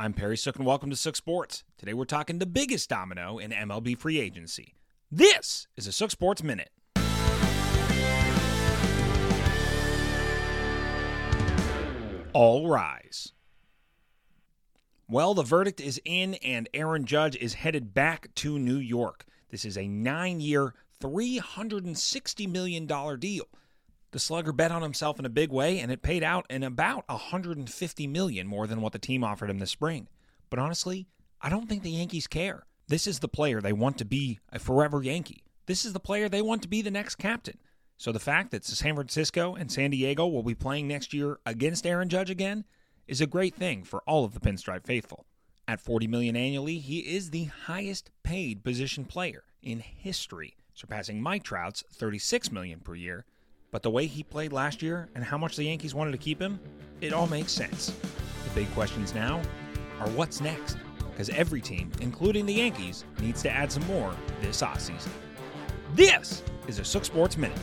I'm Perry Sook and welcome to Sook Sports. Today we're talking the biggest domino in MLB free agency. This is a Sook Sports Minute. All rise. Well, the verdict is in, and Aaron Judge is headed back to New York. This is a nine year, $360 million deal. The slugger bet on himself in a big way, and it paid out in about 150 million more than what the team offered him this spring. But honestly, I don't think the Yankees care. This is the player they want to be a forever Yankee. This is the player they want to be the next captain. So the fact that San Francisco and San Diego will be playing next year against Aaron Judge again is a great thing for all of the pinstripe faithful. At 40 million annually, he is the highest paid position player in history, surpassing Mike Trout's 36 million per year. But the way he played last year and how much the Yankees wanted to keep him, it all makes sense. The big questions now are what's next? Because every team, including the Yankees, needs to add some more this offseason. This is a Sook Sports Minute.